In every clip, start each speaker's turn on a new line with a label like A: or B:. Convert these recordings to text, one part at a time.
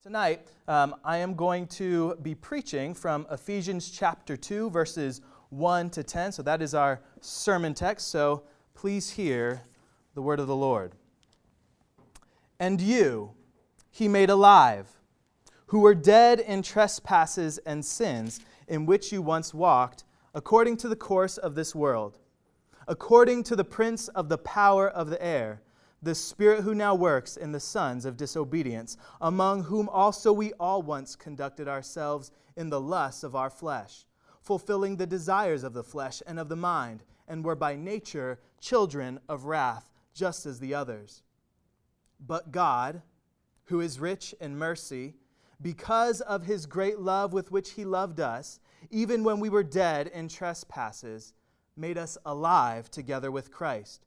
A: Tonight, um, I am going to be preaching from Ephesians chapter 2, verses 1 to 10. So that is our sermon text. So please hear the word of the Lord. And you he made alive, who were dead in trespasses and sins, in which you once walked, according to the course of this world, according to the prince of the power of the air the Spirit who now works in the sons of disobedience, among whom also we all once conducted ourselves in the lusts of our flesh, fulfilling the desires of the flesh and of the mind, and were by nature children of wrath, just as the others. But God, who is rich in mercy, because of his great love with which he loved us, even when we were dead in trespasses, made us alive together with Christ.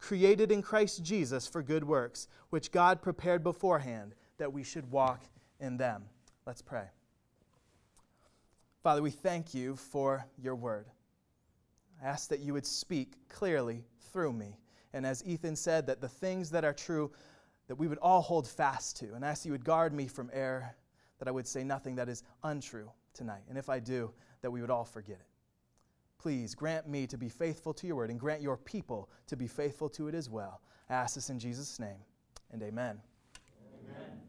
A: created in Christ Jesus for good works, which God prepared beforehand that we should walk in them. Let's pray. Father, we thank you for your word. I ask that you would speak clearly through me. And as Ethan said, that the things that are true, that we would all hold fast to. And I ask you would guard me from error, that I would say nothing that is untrue tonight. And if I do, that we would all forget it. Please grant me to be faithful to your word and grant your people to be faithful to it as well. I ask this in Jesus' name and amen. amen.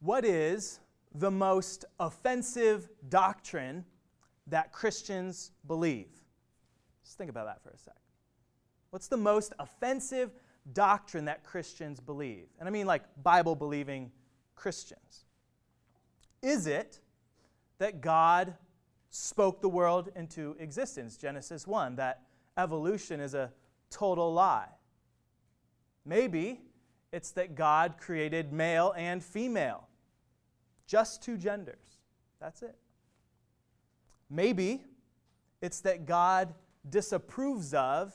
A: What is the most offensive doctrine that Christians believe? Just think about that for a sec. What's the most offensive doctrine that Christians believe? And I mean like Bible believing Christians. Is it that God spoke the world into existence, Genesis 1, that evolution is a total lie. Maybe it's that God created male and female, just two genders. That's it. Maybe it's that God disapproves of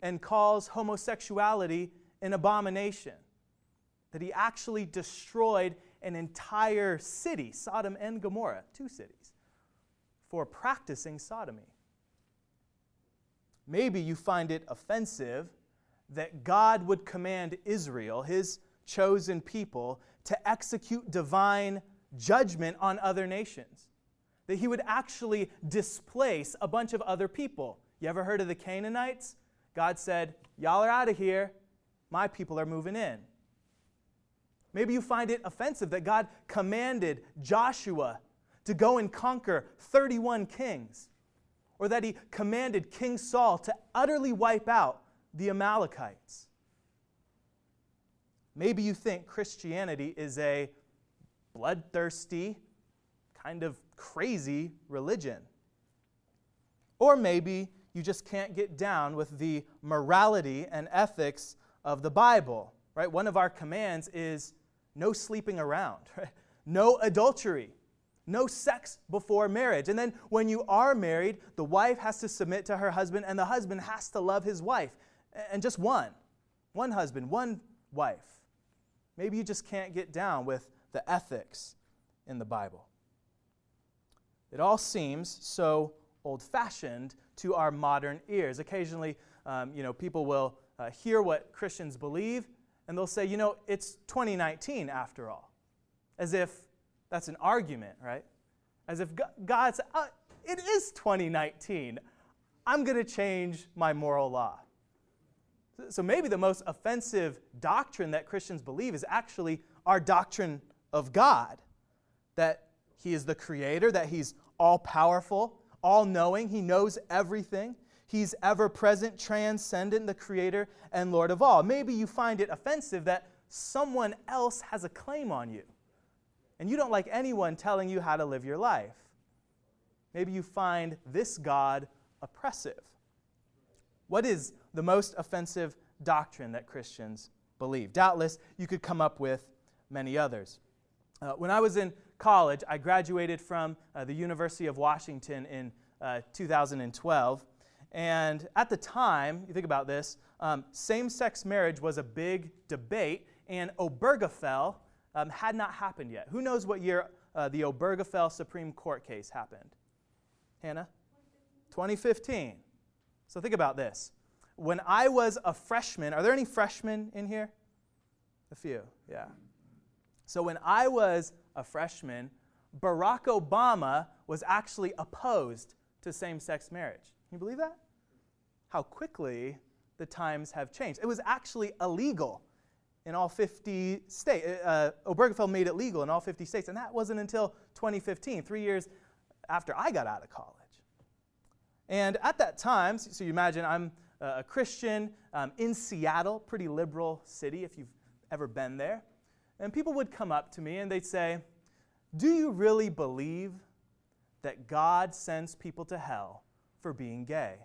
A: and calls homosexuality an abomination, that he actually destroyed an entire city, Sodom and Gomorrah, two cities for practicing sodomy. Maybe you find it offensive that God would command Israel, his chosen people, to execute divine judgment on other nations. That he would actually displace a bunch of other people. You ever heard of the Canaanites? God said, Y'all are out of here. My people are moving in. Maybe you find it offensive that God commanded Joshua to go and conquer 31 kings, or that he commanded King Saul to utterly wipe out the Amalekites. Maybe you think Christianity is a bloodthirsty, kind of crazy religion. Or maybe you just can't get down with the morality and ethics of the Bible, right? One of our commands is no sleeping around, right? no adultery, no sex before marriage. And then when you are married, the wife has to submit to her husband, and the husband has to love his wife. And just one. One husband, one wife. Maybe you just can't get down with the ethics in the Bible. It all seems so old fashioned to our modern ears. Occasionally, um, you know, people will uh, hear what Christians believe and they'll say, you know, it's 2019 after all. As if that's an argument, right? As if God said, uh, it is 2019. I'm going to change my moral law. So maybe the most offensive doctrine that Christians believe is actually our doctrine of God that He is the creator, that He's all powerful, all knowing, He knows everything. He's ever present, transcendent, the creator and Lord of all. Maybe you find it offensive that someone else has a claim on you and you don't like anyone telling you how to live your life. Maybe you find this God oppressive. What is the most offensive doctrine that Christians believe? Doubtless, you could come up with many others. Uh, when I was in college. I graduated from uh, the University of Washington in uh, 2012. And at the time, you think about this, um, same sex marriage was a big debate, and Obergefell um, had not happened yet. Who knows what year uh, the Obergefell Supreme Court case happened? Hannah? 2015. So think about this. When I was a freshman, are there any freshmen in here? A few, yeah. So when I was a freshman, Barack Obama was actually opposed to same sex marriage. Can you believe that? How quickly the times have changed. It was actually illegal in all 50 states. Uh, Obergefell made it legal in all 50 states, and that wasn't until 2015, three years after I got out of college. And at that time, so you imagine I'm a Christian um, in Seattle, pretty liberal city if you've ever been there. And people would come up to me and they'd say, Do you really believe that God sends people to hell for being gay?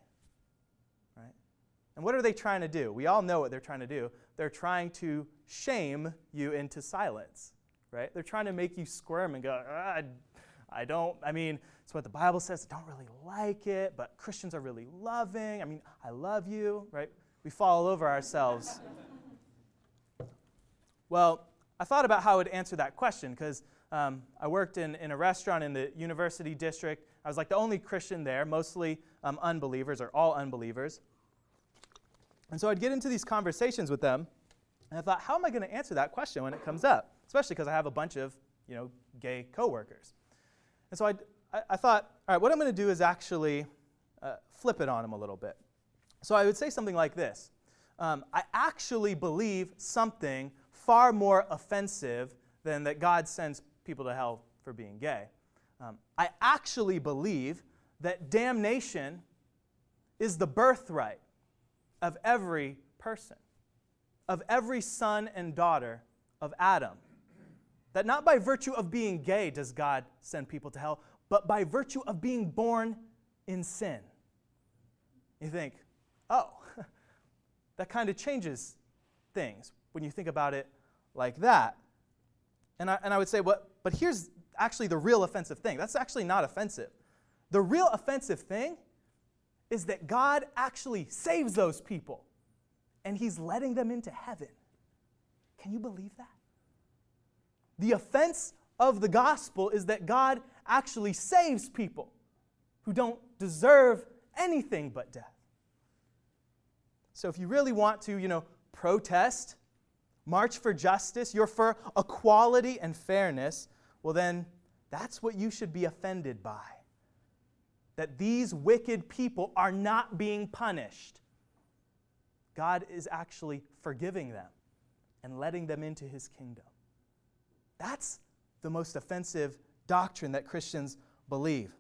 A: Right? And what are they trying to do? We all know what they're trying to do. They're trying to shame you into silence, right? They're trying to make you squirm and go, ah, I don't, I mean, it's what the Bible says. I don't really like it, but Christians are really loving. I mean, I love you, right? We fall all over ourselves. well, I thought about how I would answer that question because um, I worked in, in a restaurant in the university district. I was like the only Christian there, mostly um, unbelievers or all unbelievers. And so I'd get into these conversations with them, and I thought, how am I going to answer that question when it comes up? Especially because I have a bunch of, you know, gay coworkers. And so I, I thought, all right, what I'm going to do is actually uh, flip it on them a little bit. So I would say something like this um, I actually believe something far more offensive than that God sends people to hell for being gay. Um, I actually believe that damnation is the birthright of every person, of every son and daughter of Adam. That not by virtue of being gay does God send people to hell, but by virtue of being born in sin. You think, oh, that kind of changes things when you think about it like that. And I, and I would say, well, but here's actually the real offensive thing. That's actually not offensive. The real offensive thing is that God actually saves those people and he's letting them into heaven. Can you believe that? The offense of the gospel is that God actually saves people who don't deserve anything but death. So if you really want to, you know, protest, march for justice, you're for equality and fairness, well then that's what you should be offended by. That these wicked people are not being punished. God is actually forgiving them and letting them into his kingdom. That's the most offensive doctrine that Christians believe.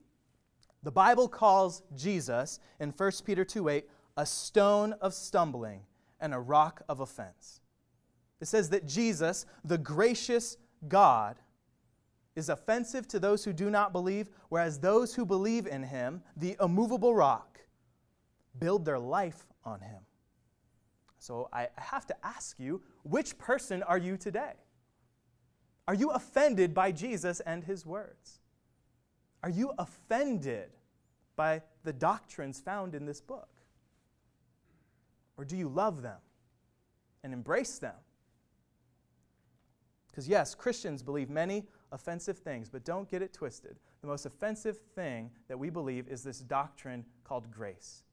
A: The Bible calls Jesus in 1 Peter 2 8 a stone of stumbling and a rock of offense. It says that Jesus, the gracious God, is offensive to those who do not believe, whereas those who believe in him, the immovable rock, build their life on him. So I have to ask you, which person are you today? Are you offended by Jesus and his words? Are you offended by the doctrines found in this book? Or do you love them and embrace them? Because, yes, Christians believe many offensive things, but don't get it twisted. The most offensive thing that we believe is this doctrine called grace.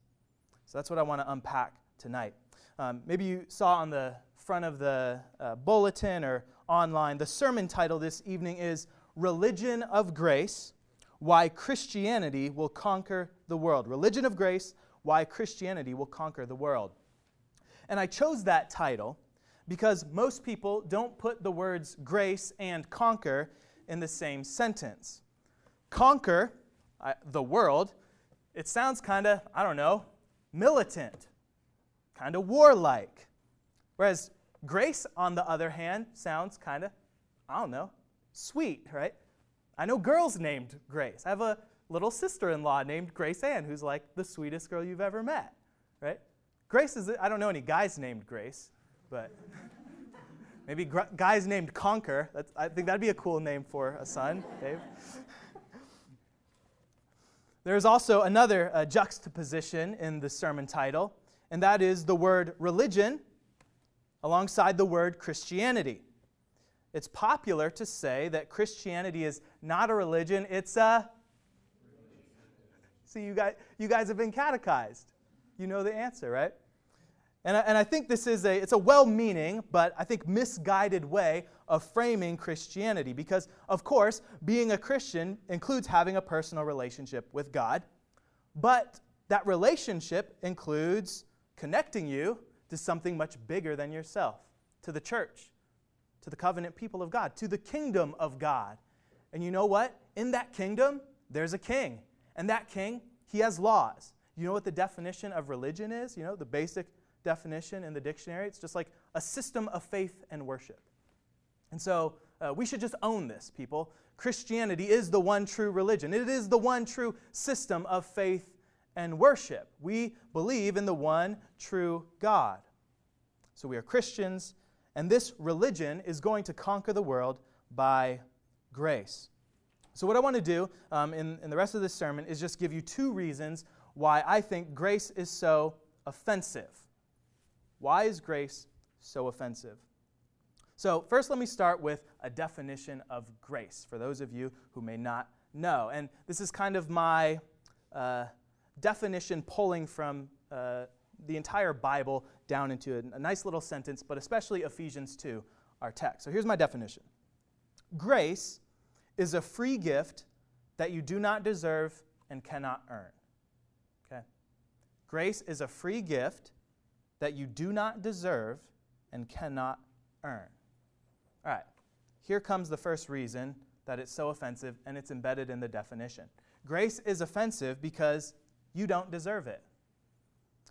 A: So that's what I want to unpack tonight. Um, maybe you saw on the front of the uh, bulletin or online, the sermon title this evening is Religion of Grace Why Christianity Will Conquer the World. Religion of Grace Why Christianity Will Conquer the World. And I chose that title because most people don't put the words grace and conquer in the same sentence. Conquer uh, the world, it sounds kind of, I don't know, militant, kind of warlike. Whereas grace, on the other hand, sounds kind of, I don't know, sweet, right? I know girls named Grace. I have a little sister in law named Grace Ann, who's like the sweetest girl you've ever met, right? Grace is, I don't know any guys named Grace, but Maybe guys named Conquer. That's, I think that'd be a cool name for a son, Dave. There's also another uh, juxtaposition in the sermon title, and that is the word religion alongside the word Christianity. It's popular to say that Christianity is not a religion, it's a. See, you guys, you guys have been catechized. You know the answer, right? And I, and I think this is a, it's a well-meaning, but I think misguided way of framing Christianity because, of course, being a Christian includes having a personal relationship with God, but that relationship includes connecting you to something much bigger than yourself, to the church, to the covenant people of God, to the kingdom of God. And you know what? In that kingdom, there's a king. And that king, he has laws. You know what the definition of religion is? You know, the basic definition in the dictionary. It's just like a system of faith and worship. And so uh, we should just own this, people. Christianity is the one true religion, it is the one true system of faith and worship. We believe in the one true God. So we are Christians, and this religion is going to conquer the world by grace. So, what I want to do um, in, in the rest of this sermon is just give you two reasons why I think grace is so offensive. Why is grace so offensive? So, first, let me start with a definition of grace for those of you who may not know. And this is kind of my uh, definition pulling from uh, the entire Bible down into a, a nice little sentence, but especially Ephesians 2, our text. So, here's my definition Grace is a free gift that you do not deserve and cannot earn. Okay? Grace is a free gift that you do not deserve and cannot earn. All right, here comes the first reason that it's so offensive, and it's embedded in the definition. Grace is offensive because you don't deserve it.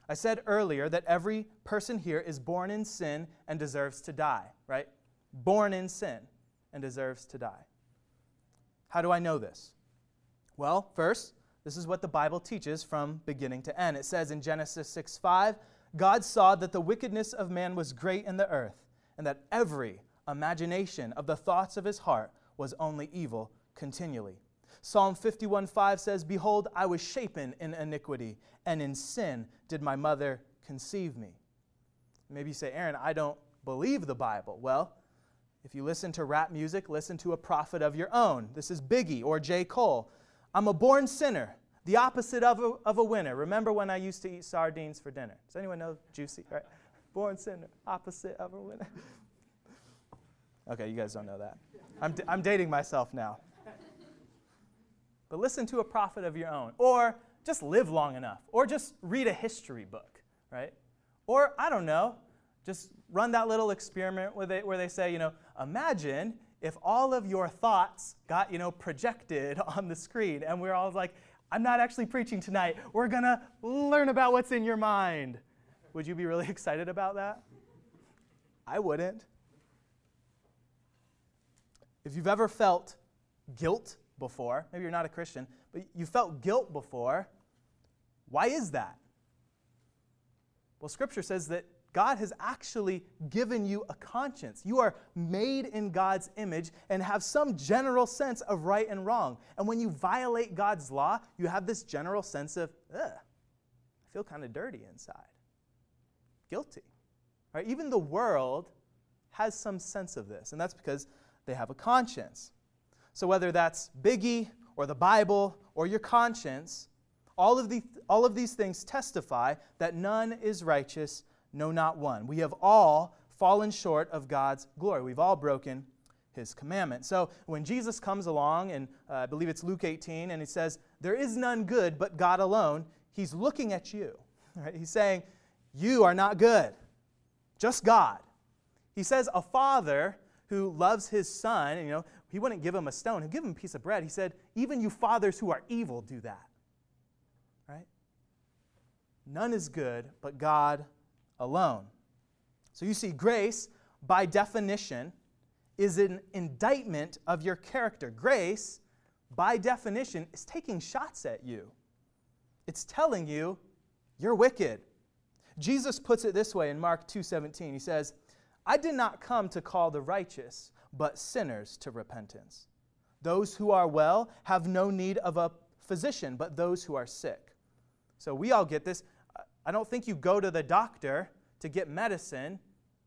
A: I said earlier that every person here is born in sin and deserves to die, right? Born in sin and deserves to die. How do I know this? Well, first, this is what the Bible teaches from beginning to end. It says in Genesis 6 5, God saw that the wickedness of man was great in the earth, and that every imagination of the thoughts of his heart was only evil continually. Psalm 51 5 says, Behold, I was shapen in iniquity, and in sin did my mother conceive me. Maybe you say, Aaron, I don't believe the Bible. Well, if you listen to rap music, listen to a prophet of your own. This is Biggie or J. Cole. I'm a born sinner the opposite of a, of a winner. Remember when I used to eat sardines for dinner? Does anyone know Juicy? Right? Born sinner, opposite of a winner. okay, you guys don't know that. I'm, d- I'm dating myself now. But listen to a prophet of your own, or just live long enough, or just read a history book, right? Or, I don't know, just run that little experiment where they, where they say, you know, imagine if all of your thoughts got, you know, projected on the screen, and we're all like, I'm not actually preaching tonight. We're going to learn about what's in your mind. Would you be really excited about that? I wouldn't. If you've ever felt guilt before, maybe you're not a Christian, but you felt guilt before, why is that? Well, Scripture says that God has actually given you a conscience. You are made in God's image and have some general sense of right and wrong. And when you violate God's law, you have this general sense of, ugh, I feel kind of dirty inside. Guilty. Right? Even the world has some sense of this, and that's because they have a conscience. So whether that's Biggie or the Bible or your conscience, all of, the, all of these things testify that none is righteous no, not one. We have all fallen short of God's glory. We've all broken his commandment. So when Jesus comes along, and uh, I believe it's Luke 18, and he says, There is none good but God alone, he's looking at you. Right? He's saying, You are not good, just God. He says, A father who loves his son, you know, he wouldn't give him a stone, he'd give him a piece of bread. He said, Even you fathers who are evil do that. Right? None is good but God alone. So you see, grace, by definition, is an indictment of your character. Grace, by definition, is taking shots at you. It's telling you you're wicked. Jesus puts it this way in Mark 2:17. He says, I did not come to call the righteous, but sinners to repentance. Those who are well have no need of a physician, but those who are sick. So we all get this. I don't think you go to the doctor to get medicine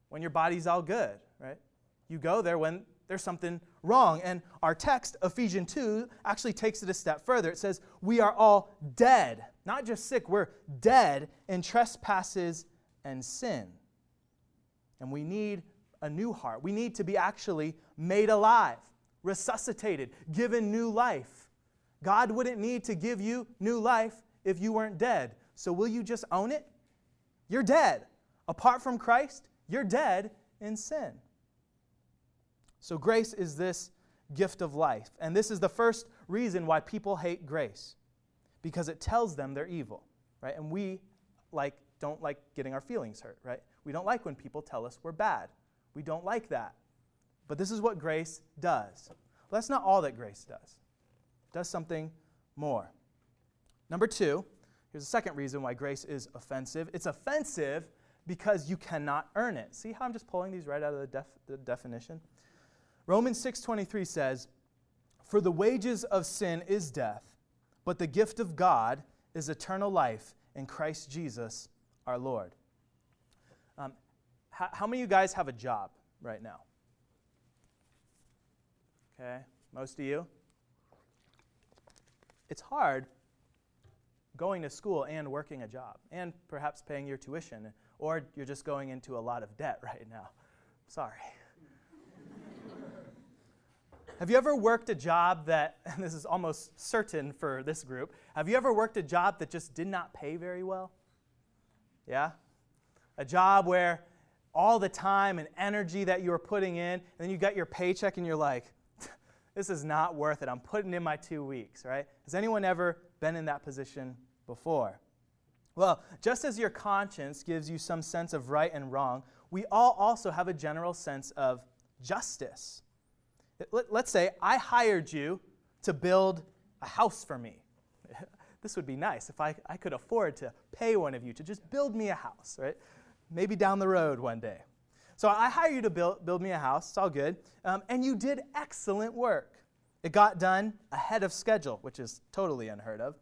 A: when your body's all good, right? You go there when there's something wrong. And our text, Ephesians 2, actually takes it a step further. It says, We are all dead, not just sick, we're dead in trespasses and sin. And we need a new heart. We need to be actually made alive, resuscitated, given new life. God wouldn't need to give you new life if you weren't dead. So will you just own it? You're dead. Apart from Christ, you're dead in sin. So grace is this gift of life. And this is the first reason why people hate grace because it tells them they're evil, right? And we like don't like getting our feelings hurt, right? We don't like when people tell us we're bad. We don't like that. But this is what grace does. Well, that's not all that grace does. It does something more. Number 2, here's the second reason why grace is offensive. It's offensive because you cannot earn it. See how I'm just pulling these right out of the, def- the definition? Romans 6:23 says, "For the wages of sin is death, but the gift of God is eternal life in Christ Jesus our Lord." Um, how, how many of you guys have a job right now? Okay, most of you. It's hard going to school and working a job, and perhaps paying your tuition, or you're just going into a lot of debt right now. Sorry. Have you ever worked a job that, and this is almost certain for this group, have you ever worked a job that just did not pay very well? Yeah? A job where all the time and energy that you were putting in, and then you got your paycheck and you're like, this is not worth it. I'm putting in my two weeks, right? Has anyone ever been in that position before? Well, just as your conscience gives you some sense of right and wrong, we all also have a general sense of justice. Let's say I hired you to build a house for me. this would be nice if I, I could afford to pay one of you to just build me a house, right? Maybe down the road one day. So I hire you to build, build me a house. It's all good. Um, and you did excellent work. It got done ahead of schedule, which is totally unheard of.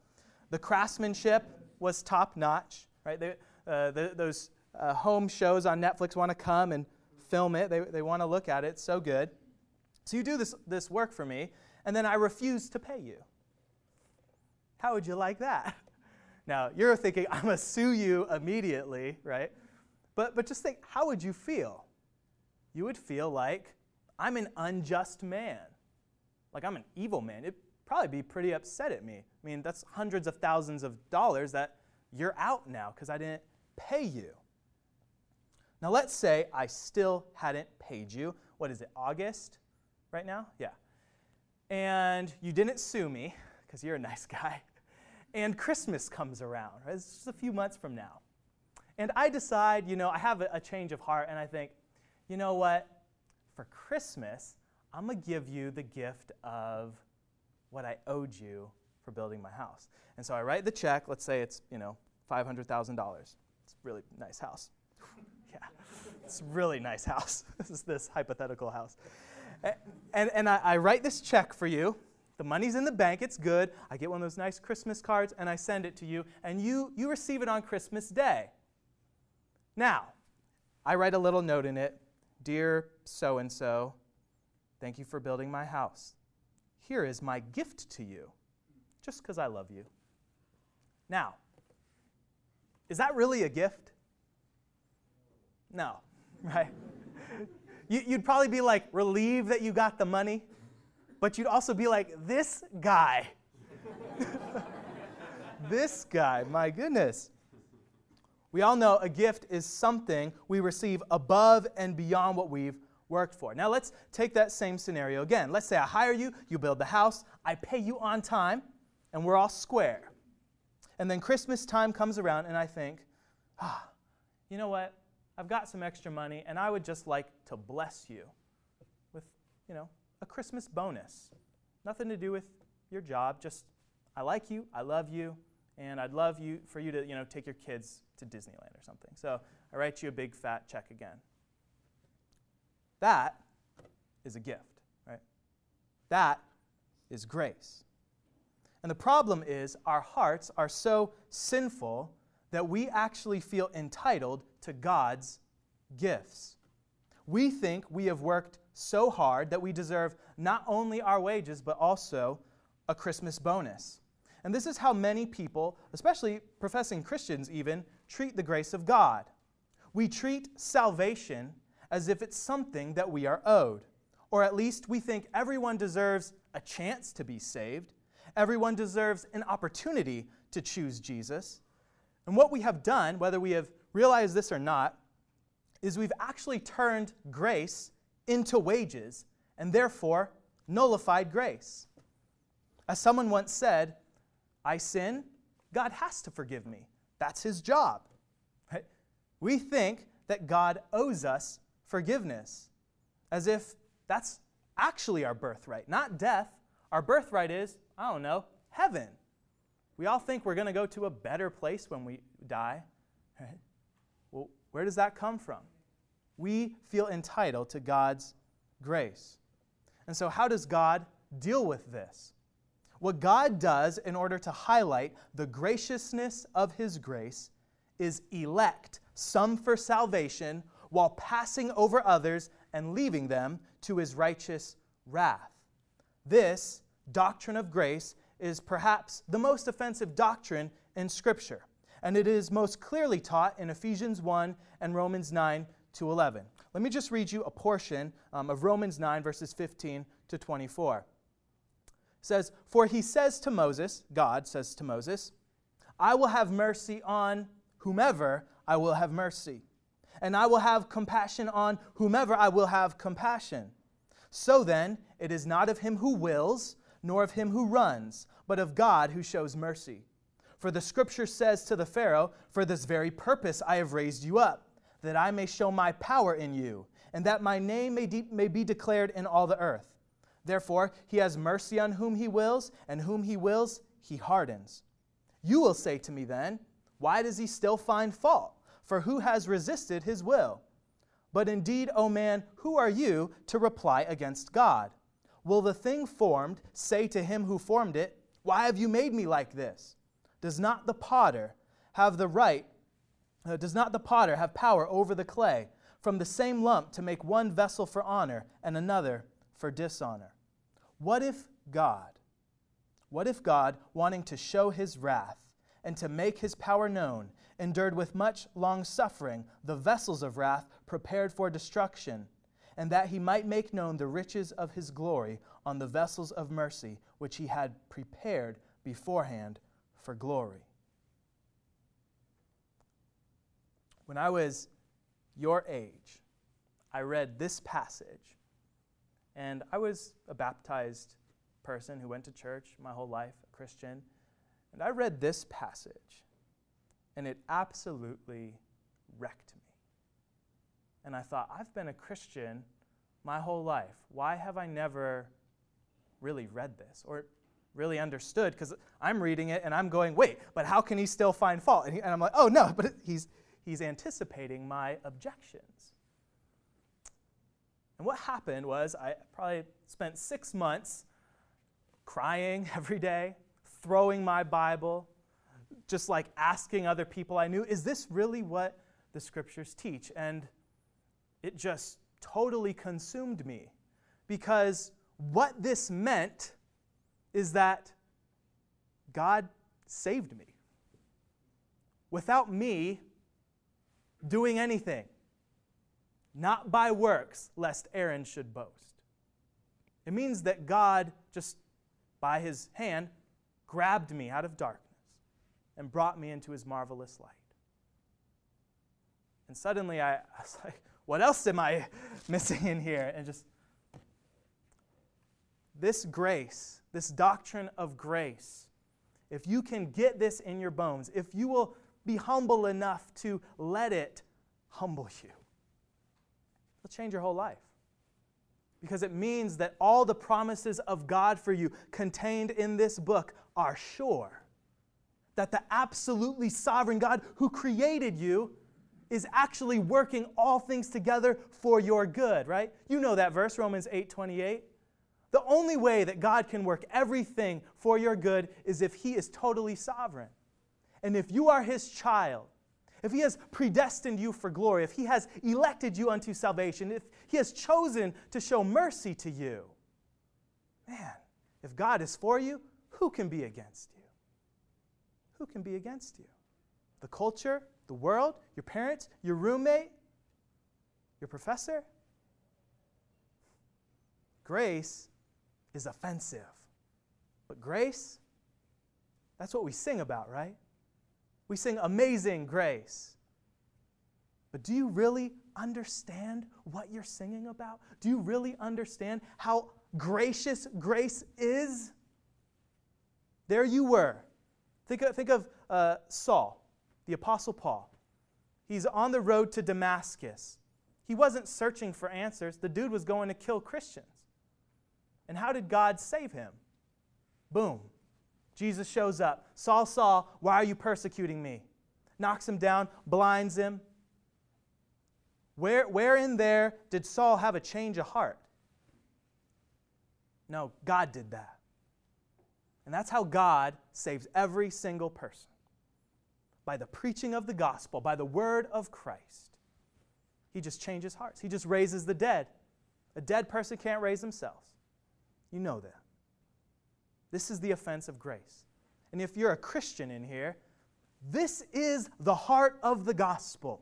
A: The craftsmanship was top notch, right? They, uh, the, those uh, home shows on Netflix want to come and film it, they, they want to look at it. It's so good. So you do this, this work for me, and then I refuse to pay you. How would you like that? Now, you're thinking, I'm going to sue you immediately, right? But, but just think, how would you feel? You would feel like I'm an unjust man, like I'm an evil man. It'd probably be pretty upset at me. I mean, that's hundreds of thousands of dollars that you're out now because I didn't pay you. Now, let's say I still hadn't paid you. What is it, August? right now? Yeah. And you didn't sue me, because you're a nice guy. And Christmas comes around, right? It's just a few months from now. And I decide, you know, I have a, a change of heart, and I think, you know what? For Christmas, I'm going to give you the gift of what I owed you for building my house. And so I write the check. Let's say it's, you know, $500,000. It's a really nice house. yeah, it's a really nice house. this is this hypothetical house and, and I, I write this check for you. The money's in the bank, it's good. I get one of those nice Christmas cards and I send it to you, and you, you receive it on Christmas Day. Now, I write a little note in it Dear so and so, thank you for building my house. Here is my gift to you, just because I love you. Now, is that really a gift? No, right? You'd probably be like relieved that you got the money, but you'd also be like, this guy. this guy, my goodness. We all know a gift is something we receive above and beyond what we've worked for. Now let's take that same scenario again. Let's say I hire you, you build the house, I pay you on time, and we're all square. And then Christmas time comes around, and I think, ah, you know what? I've got some extra money, and I would just like to bless you with, you know, a Christmas bonus. Nothing to do with your job, just I like you, I love you, and I'd love you for you to, you know, take your kids to Disneyland or something. So I write you a big fat check again. That is a gift, right? That is grace. And the problem is, our hearts are so sinful that we actually feel entitled to God's gifts. We think we have worked so hard that we deserve not only our wages, but also a Christmas bonus. And this is how many people, especially professing Christians even, treat the grace of God. We treat salvation as if it's something that we are owed. Or at least we think everyone deserves a chance to be saved, everyone deserves an opportunity to choose Jesus. And what we have done, whether we have realized this or not, is we've actually turned grace into wages and therefore nullified grace. As someone once said, I sin, God has to forgive me. That's his job. Right? We think that God owes us forgiveness, as if that's actually our birthright, not death. Our birthright is, I don't know, heaven. We all think we're going to go to a better place when we die. Right? Well, where does that come from? We feel entitled to God's grace. And so, how does God deal with this? What God does in order to highlight the graciousness of His grace is elect some for salvation while passing over others and leaving them to his righteous wrath. This doctrine of grace is perhaps the most offensive doctrine in Scripture, and it is most clearly taught in Ephesians 1 and Romans 9 to 11. Let me just read you a portion um, of Romans 9, verses 15 to 24. Says, For he says to Moses, God says to Moses, I will have mercy on whomever I will have mercy and I will have compassion on whomever I will have compassion. So then, it is not of him who wills, nor of him who runs, but of God who shows mercy. For the scripture says to the Pharaoh, For this very purpose I have raised you up, that I may show my power in you, and that my name may, de- may be declared in all the earth. Therefore, he has mercy on whom he wills, and whom he wills, he hardens. You will say to me then, Why does he still find fault? for who has resisted his will? But indeed, O man, who are you to reply against God? Will the thing formed say to him who formed it, Why have you made me like this? Does not the potter have the right, uh, does not the potter have power over the clay, from the same lump to make one vessel for honor and another for dishonor? What if God, what if God, wanting to show his wrath and to make his power known, endured with much long suffering the vessels of wrath prepared for destruction, and that he might make known the riches of his glory on the vessels of mercy which he had prepared beforehand for glory. When I was your age, I read this passage, and I was a baptized person who went to church my whole life, a Christian, and I read this passage and it absolutely wrecked me. And I thought, I've been a Christian my whole life. Why have I never really read this or really understood? Because I'm reading it and I'm going, wait, but how can he still find fault? And, he, and I'm like, oh, no, but he's, he's anticipating my objections. And what happened was I probably spent six months crying every day, throwing my Bible, just like asking other people I knew, is this really what the scriptures teach? And it just totally consumed me because what this meant is that God saved me without me doing anything, not by works, lest Aaron should boast. It means that God just by his hand grabbed me out of darkness and brought me into his marvelous light. And suddenly I, I was like, what else am I missing in here? And just this grace, this doctrine of grace, if you can get this in your bones, if you will be humble enough to let it humble you, it'll change your whole life. Because it means that all the promises of God for you contained in this book are sure that the absolutely sovereign God who created you is actually working all things together for your good, right? You know that verse, Romans 8 28. The only way that God can work everything for your good is if He is totally sovereign. And if you are His child, if He has predestined you for glory, if He has elected you unto salvation, if He has chosen to show mercy to you, man, if God is for you, who can be against you? Who can be against you? The culture, the world, your parents, your roommate, your professor? Grace is offensive. But grace, that's what we sing about, right? We sing amazing grace. But do you really understand what you're singing about? Do you really understand how gracious grace is? There you were. Think of, think of uh, Saul, the Apostle Paul. He's on the road to Damascus. He wasn't searching for answers, the dude was going to kill Christians. And how did God save him? Boom. Jesus shows up. Saul, Saul, why are you persecuting me? Knocks him down, blinds him. Where, where in there did Saul have a change of heart? No, God did that. And that's how God saves every single person by the preaching of the gospel, by the word of Christ. He just changes hearts, He just raises the dead. A dead person can't raise themselves. You know that. This is the offense of grace. And if you're a Christian in here, this is the heart of the gospel.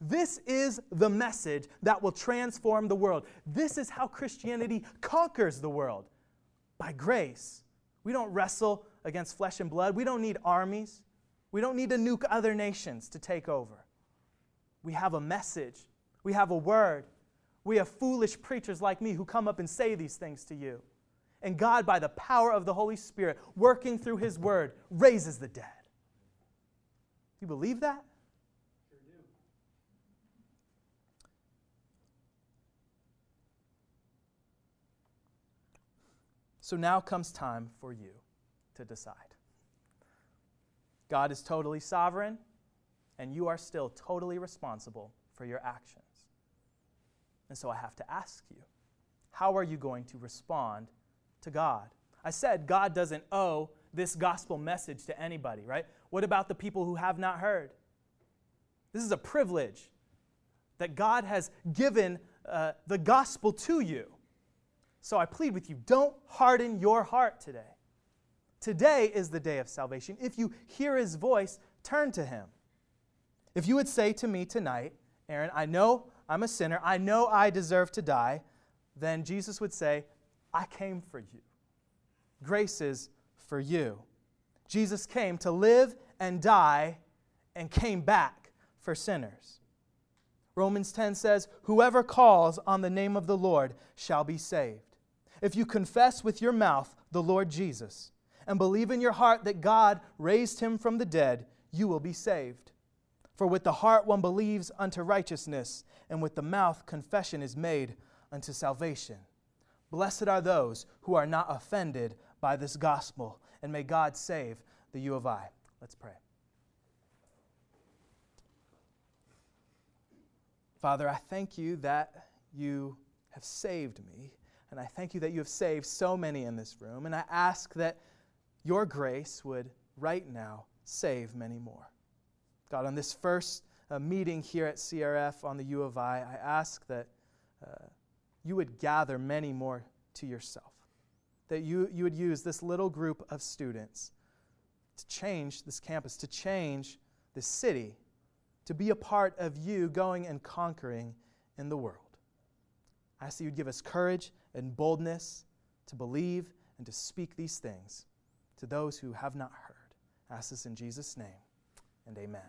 A: This is the message that will transform the world. This is how Christianity conquers the world by grace. We don't wrestle against flesh and blood. We don't need armies. We don't need to nuke other nations to take over. We have a message, we have a word, we have foolish preachers like me who come up and say these things to you. And God, by the power of the Holy Spirit, working through His Word, raises the dead. Do you believe that? So now comes time for you to decide. God is totally sovereign, and you are still totally responsible for your actions. And so I have to ask you how are you going to respond to God? I said God doesn't owe this gospel message to anybody, right? What about the people who have not heard? This is a privilege that God has given uh, the gospel to you. So I plead with you don't harden your heart today. Today is the day of salvation. If you hear his voice, turn to him. If you would say to me tonight, Aaron, I know I'm a sinner. I know I deserve to die. Then Jesus would say, I came for you. Grace is for you. Jesus came to live and die and came back for sinners. Romans 10 says, Whoever calls on the name of the Lord shall be saved. If you confess with your mouth the Lord Jesus and believe in your heart that God raised him from the dead, you will be saved. For with the heart one believes unto righteousness, and with the mouth confession is made unto salvation. Blessed are those who are not offended by this gospel, and may God save the U of I. Let's pray. Father, I thank you that you have saved me, and I thank you that you have saved so many in this room, and I ask that your grace would right now save many more. God, on this first uh, meeting here at CRF on the U of I, I ask that uh, you would gather many more to yourself, that you, you would use this little group of students to change this campus, to change this city, to be a part of you going and conquering in the world. I ask that you'd give us courage and boldness to believe and to speak these things to those who have not heard. I ask this in Jesus' name, and amen.